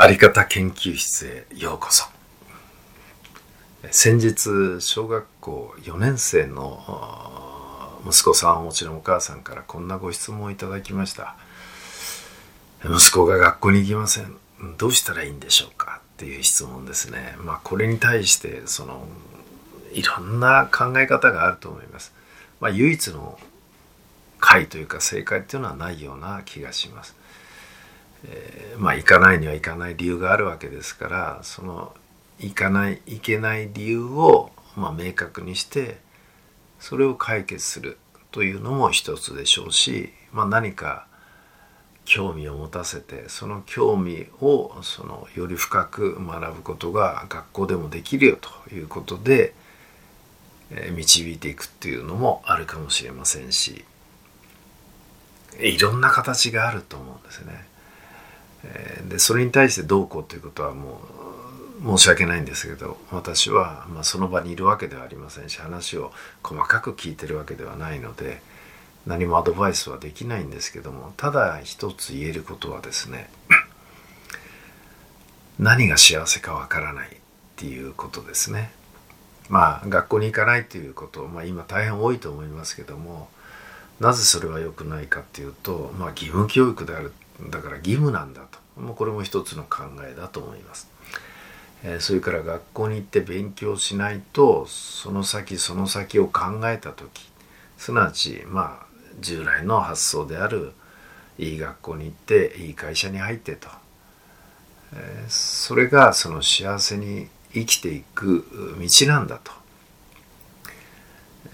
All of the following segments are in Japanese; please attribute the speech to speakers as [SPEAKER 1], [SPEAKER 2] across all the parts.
[SPEAKER 1] あり方研究室へようこそ。先日小学校4年生の息子さんお持ちのお母さんからこんなご質問をいただきました。息子が学校に行きません。どうしたらいいんでしょうか？っていう質問ですね。まあこれに対してそのいろんな考え方があると思います。まあ唯一の解というか正解っていうのはないような気がします。えー、まあ行かないには行かない理由があるわけですからその行かない行けない理由を、まあ、明確にしてそれを解決するというのも一つでしょうし、まあ、何か興味を持たせてその興味をそのより深く学ぶことが学校でもできるよということで、えー、導いていくっていうのもあるかもしれませんしいろんな形があると思うんですね。でそれに対してどうこうということはもう申し訳ないんですけど私は、まあ、その場にいるわけではありませんし話を細かく聞いてるわけではないので何もアドバイスはできないんですけどもただ一つ言えることはですね 何が幸せかわからないっていうことですね。まあ学校に行かないということ、まあ、今大変多いと思いますけどもなぜそれは良くないかっていうと、まあ、義務教育であるだから義務なんだと。もうこれも一つの考えだと思います。えー、それから学校に行って勉強しないとその先その先を考えた時すなわちまあ従来の発想であるいい学校に行っていい会社に入ってと、えー、それがその幸せに生きていく道なんだと、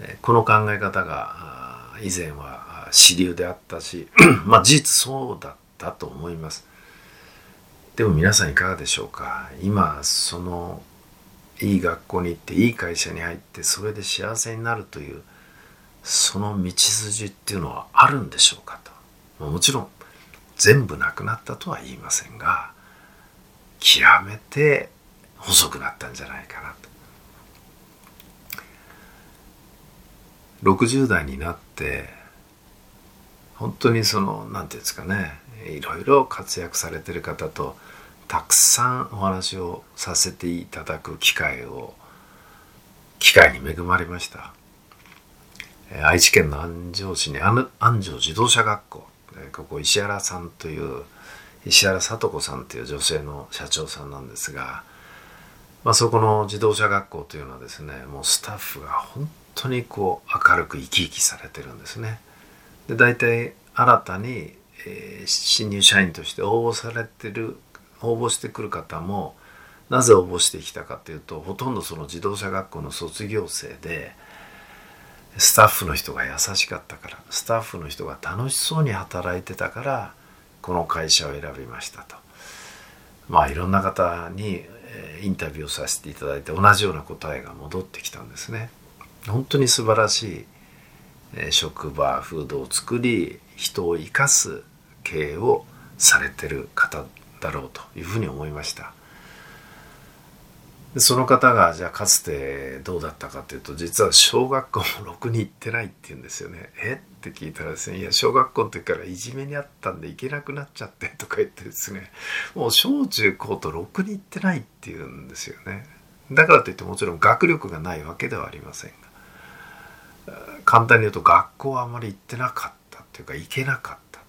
[SPEAKER 1] えー、この考え方が以前は主流であったし まあ事実そうだった。だと思います。でも皆さんいかがでしょうか？今そのいい学校に行っていい会社に入ってそれで幸せになるというその道筋っていうのはあるんでしょうかと。もちろん全部なくなったとは言いませんが極めて細くなったんじゃないかなと。60代になって本当にその何て言うんですかねいろいろ活躍されてる方とたくさんお話をさせていただく機会を機会に恵まれました。愛知県の安城市に安城自動車学校。ここ石原さんという石原聡子さんという女性の社長さんなんですが、まあ、そこの自動車学校というのはですねもうスタッフが本当にこう明るく生き生きされてるんですね。で大体新たにえー、新入社員として応募されてる応募してくる方もなぜ応募してきたかというとほとんどその自動車学校の卒業生でスタッフの人が優しかったからスタッフの人が楽しそうに働いてたからこの会社を選びましたと。まあいろんな方にインタビューをさせていただいて同じような答えが戻ってきたんですね。本当に素晴らしい職場風土を作り人を生かす経営をされてる方だろうというふうに思いました。その方がじゃあかつてどうだったかというと実は小学校もろくに行ってないって言うんですよね。え？って聞いたらですねいや小学校の時からいじめにあったんで行けなくなっちゃってとか言ってですねもう小中高とろくに行ってないって言うんですよね。だからといってもちろん学力がないわけではありませんが簡単に言うと学校はあまり行ってなかった。っていうか行けなかった。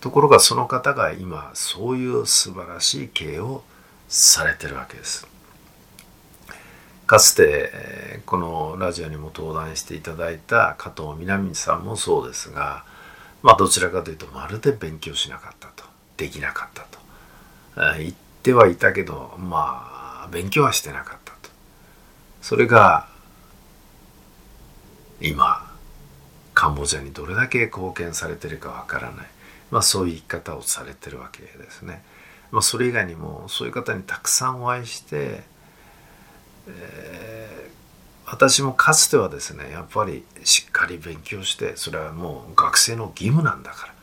[SPEAKER 1] ところがその方が今そういう素晴らしい経営をされてるわけです。かつてこのラジオにも登壇していただいた加藤みなみさんもそうですが、まあ、どちらかというとまるで勉強しなかったと。できなかったと。言ってはいたけどまあ勉強はしてなかったと。それが今カンボジアにどれだけ貢献されてるかわからないまあ、そういう生き方をされてるわけですね。まあ、それ以外にもそういう方にたくさんお会いして、えー、私もかつてはですねやっぱりしっかり勉強してそれはもう学生の義務なんだから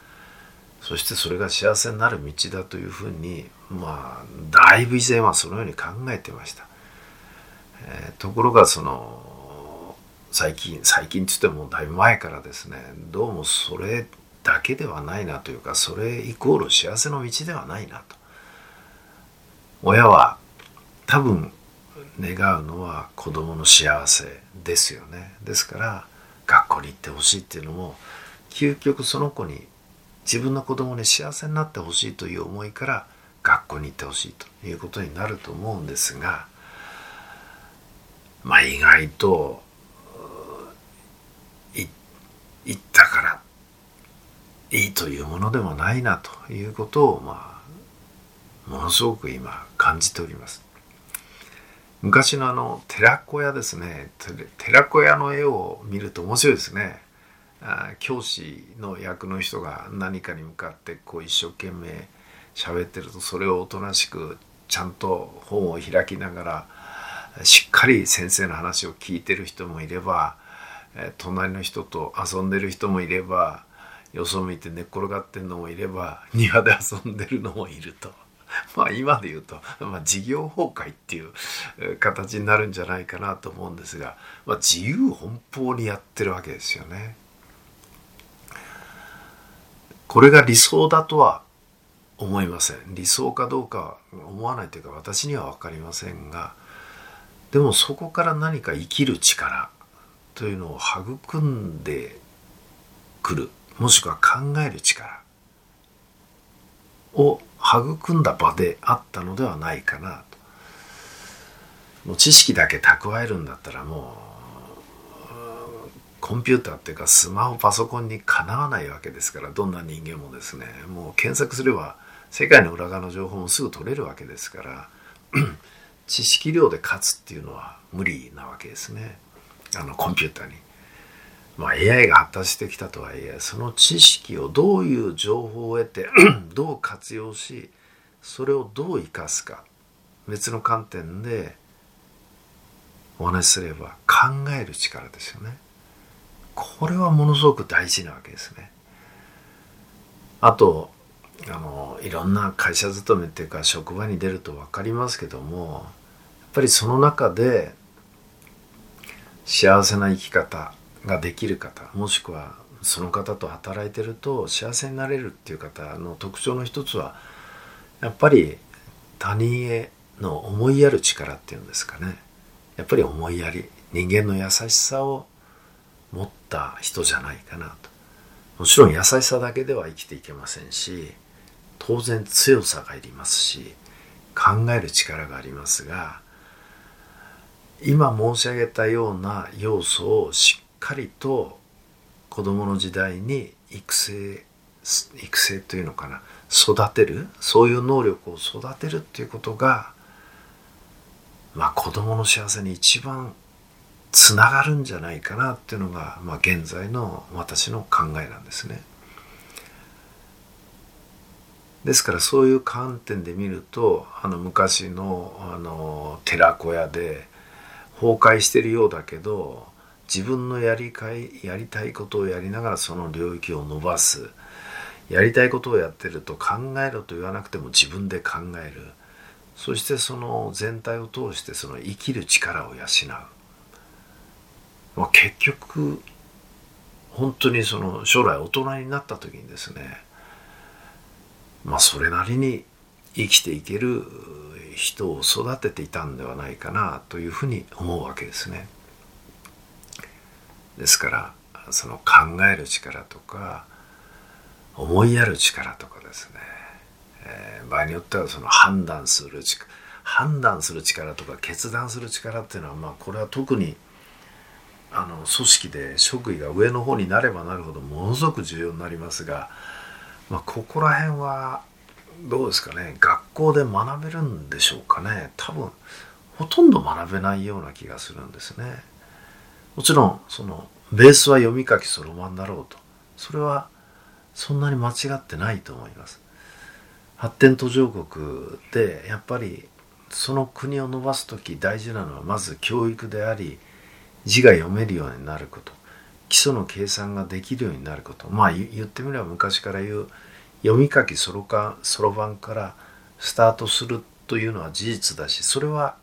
[SPEAKER 1] そしてそれが幸せになる道だというふうにまあだいぶ以前はそのように考えてました。えー、ところがその最近最近って言ってもだいぶ前からですね。どうもそれだけではないなというかそれイコール幸せの道ではないなと。親は多分願うのは子供の幸せですよね。ですから学校に行ってほしいっていうのも究極その子に自分の子供に幸せになってほしいという思いから学校に行ってほしいということになると思うんですがまあ意外と行ったからいいというものでもないなということをまあものすごく今感じております。昔のあの寺子屋ですね寺子屋の絵を見ると面白いですねあ教師の役の人が何かに向かってこう一生懸命喋ってるとそれをおとなしくちゃんと本を開きながらしっかり先生の話を聞いてる人もいれば隣の人と遊んでる人もいればよそ見て寝っ転がってるのもいれば庭で遊んでるのもいると。まあ今で言うと、まあ、事業崩壊っていう形になるんじゃないかなと思うんですが、まあ、自由奔放にやってるわけですよね。これが理想だとは思いません。理想かどうかは思わないというか私には分かりませんがでもそこから何か生きる力というのを育んでくるもしくは考える力を育んだ場であったのではないかなと。もう知識だけ蓄えるんだったらもうコンピューターっていうかスマホパソコンにかなわないわけですからどんな人間もですねもう検索すれば世界の裏側の情報もすぐ取れるわけですから 知識量で勝つっていうのは無理なわけですねあのコンピューターに。まあ、AI が発達してきたとはいえその知識をどういう情報を得て どう活用しそれをどう生かすか別の観点でお話しすれば考える力ですよね。これはものすごく大事なわけですね。あとあのいろんな会社勤めっていうか職場に出ると分かりますけどもやっぱりその中で幸せな生き方ができる方もしくはその方と働いてると幸せになれるっていう方の特徴の一つはやっぱり他人への思いやる力っていうんですかね。やっぱり思いやり人間の優しさを持った人じゃないかなと。もちろん優しさだけでは生きていけませんし当然強さがいりますし考える力がありますが今申し上げたような要素をしっかりと子供の時代に育成育成というのかな育てるそういう能力を育てるっていうことがまあ子供の幸せに一番つながるんじゃないかなっていうのが、まあ、現在の私の考えなんですね。ですからそういう観点で見るとあの昔のあの寺子屋で崩壊してるようだけど自分のやりかいやりたいことをやりながらその領域を伸ばす。やりたいことをやってると考えろと言わなくても自分で考える。そしてその全体を通してその生きる力を養う、まあ、結局本当にその将来大人になった時にですねまあそれなりに生きていける人を育てていたんではないかなというふうに思うわけですね。ですからその考える力とか思いやる力とかですね、えー、場合によってはその判断する力判断する力とか決断する力っていうのはまあこれは特にあの組織で職位が上の方になればなるほどものすごく重要になりますが、まあ、ここら辺はどうですかね学校で学べるんでしょうかね多分ほとんど学べないような気がするんですね。もちろんそのベースは読み書きそろばんだろうと。それはそんなに間違ってないと思います。発展途上国でやっぱりその国を伸ばす時大事なのはまず教育であり字が読めるようになること。基礎の計算ができるようになること。まあ言ってみれば昔から言う読み書きそろかそろばんからスタートするというのは事実だしそれは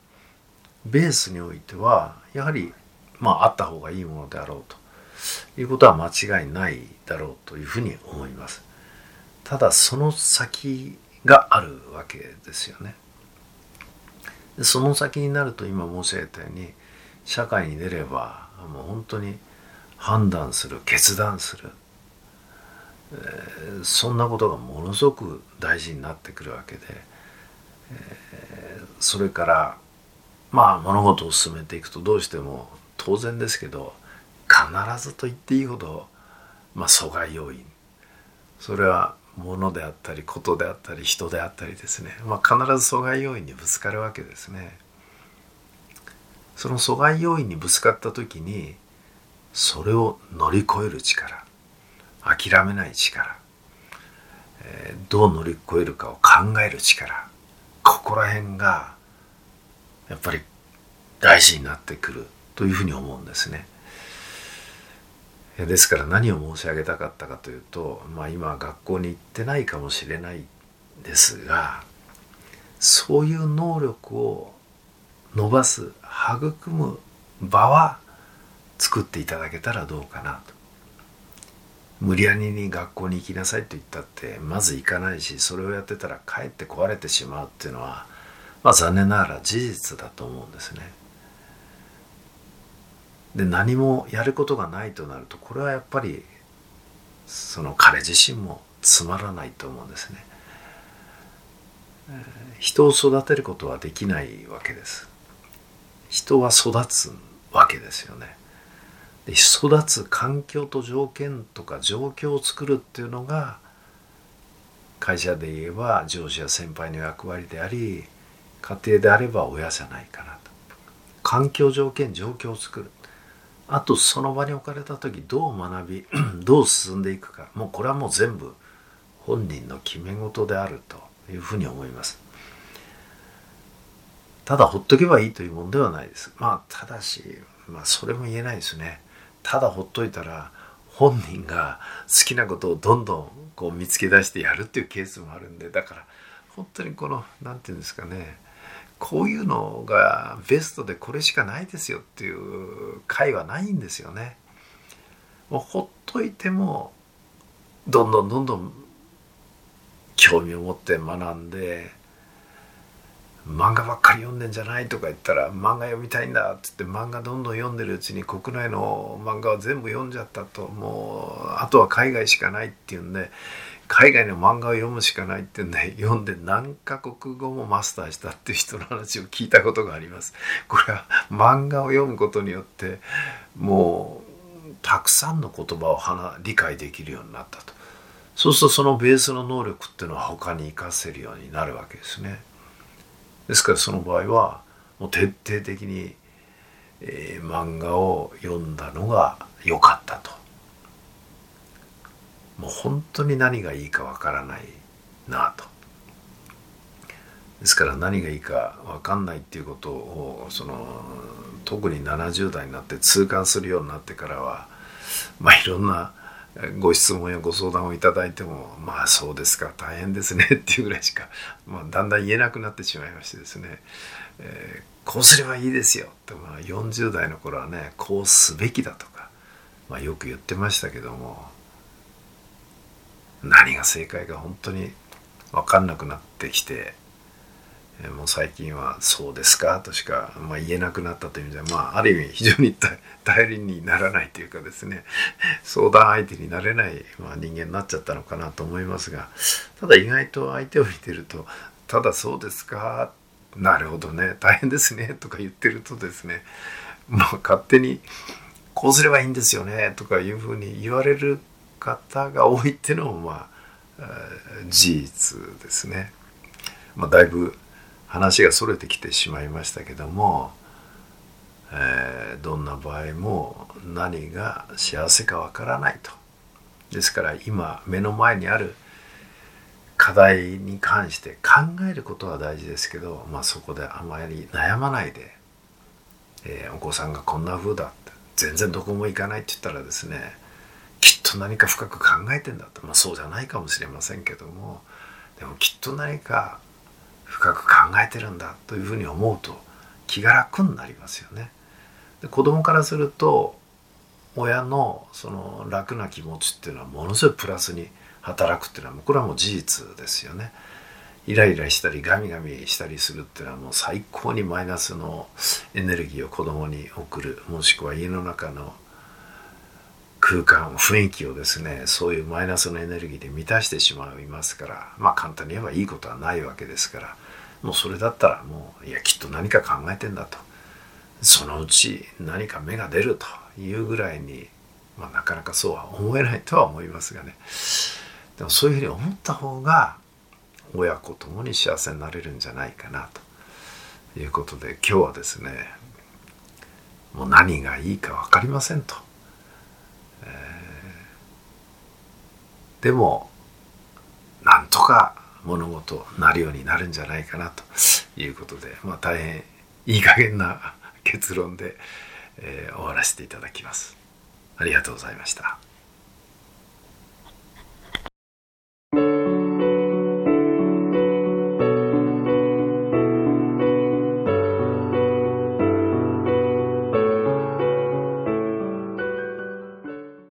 [SPEAKER 1] ベースにおいてはやはりまああった方がいいものであろうということは間違いないだろうというふうに思います。ただその先があるわけですよね。その先になると今申し上げたように社会に出ればもう本当に判断する決断する、えー、そんなことがものすごく大事になってくるわけで、えー、それからまあ物事を進めていくとどうしても当然ですけど必ずと言っていいほど、まあ、阻害要因。それは物であったりことであったり人であったりですね、まあ、必ず阻害要因にぶつかるわけですね。その阻害要因にぶつかった時にそれを乗り越える力諦めない力、えー、どう乗り越えるかを考える力ここら辺がやっぱり大事になってくる。というふうに思うんですね。ですから何を申し上げたかったかというと、まあ、今学校に行ってないかもしれないですがそういう能力を伸ばす育む場は作っていただけたらどうかなと。無理やりに学校に行きなさいと言ったってまず行かないしそれをやってたらかえって壊れてしまうっていうのは、まあ、残念ながら事実だと思うんですね。で何もやることがないとなるとこれはやっぱりその彼自身もつまらないと思うんですね。人を育てることはできないわけです。人は育つわけですよね。で育つ環境と条件とか状況を作るっていうのが会社で言えば上司や先輩の役割であり家庭であれば親じゃないかなと。環境条件状況を作る。あとその場に置かれた時どう学び どう進んでいくか。もうこれはもう全部本人の決め事であるというふうに思います。ただほっとけばいいというものではないです。まあただしまあそれも言えないですね。ただほっといたら本人が好きなことをどんどんこう見つけ出してやるっていうケースもあるんでだから本当にこの何て言うんですかね。こういうのがベストでこれしかないですよっていう回はないんですよね。もうほっといてもどんどんどんどん興味を持って学んで漫画ばっかり読んでんじゃないとか言ったら漫画読みたいんだっつって漫画どんどん読んでるうちに国内の漫画を全部読んじゃったともうあとは海外しかないっていうんで海外の漫画を読むしかないってんで 読んで何カ国語もマスターしたっていう人の話を聞いたことがあります。これは漫画を読むことによってもうたくさんの言葉を理解できるようになったと。そうするとそのベースの能力っていうのは他に活かせるようになるわけですね。ですからその場合はもう徹底的に、えー、漫画を読んだのが良かったと。もう本当に何がいいかわからないなと。ですから何がいいか分かんないっていうことをその特に70代になって痛感するようになってからはまあいろんなご質問やご相談をいただいてもまあそうですか大変ですねっていうぐらいしか、まあ、だんだん言えなくなってしまいましてですね、えー、こうすればいいですよって、まあ、40代の頃はねこうすべきだとか、まあ、よく言ってましたけども何が正解か本当に分かんなくなってきてもう最近は「そうですか」としか、まあ、言えなくなったという意味では、まあ、ある意味非常に頼りにならないというかですね 相談相手になれない、まあ、人間になっちゃったのかなと思いますがただ意外と相手を見てると「ただそうですか」なるほどね大変ですねとか言ってるとですねまあ勝手に「こうすればいいんですよね」とかいうふうに言われる方が多いっていうのもまあ事実ですね。まあ、だいぶ話がそれてきてしまいましたけども、えー、どんな場合も何が幸せかわからないと。ですから今目の前にある課題に関して考えることは大事ですけど、まあ、そこであまり悩まないで、えー、お子さんがこんな風だって全然どこも行かないって言ったらですねきっと何か深く考えてんだと、まあ、そうじゃないかもしれませんけどもでもきっと何か深く考えてるんだというふうに思うと気が楽になりますよね。で子供からすると親のその楽な気持ちっていうのはものすごいプラスに働くっていうのはこれはもう事実ですよね。イライラしたりガミガミしたりするっていうのはもう最高にマイナスのエネルギーを子供に送るもしくは家の中の空間雰囲気をですねそういうマイナスのエネルギーで満たしてしまいますからまあ簡単に言えばいいことはないわけですからもうそれだったらもういやきっと何か考えてんだと。そのうち何か芽が出るというぐらいに、まあ、なかなかそうは思えないとは思いますがね。でもそういうふうに思った方が親子ともに幸せになれるんじゃないかなと。いうことで今日はですねもう何がいいか分かりませんと、えー、でもなんとか物事なるようになるんじゃないかなということで、まあ、大変いい加減な結論で、えー、終わらせていただきます。ありがとうございました。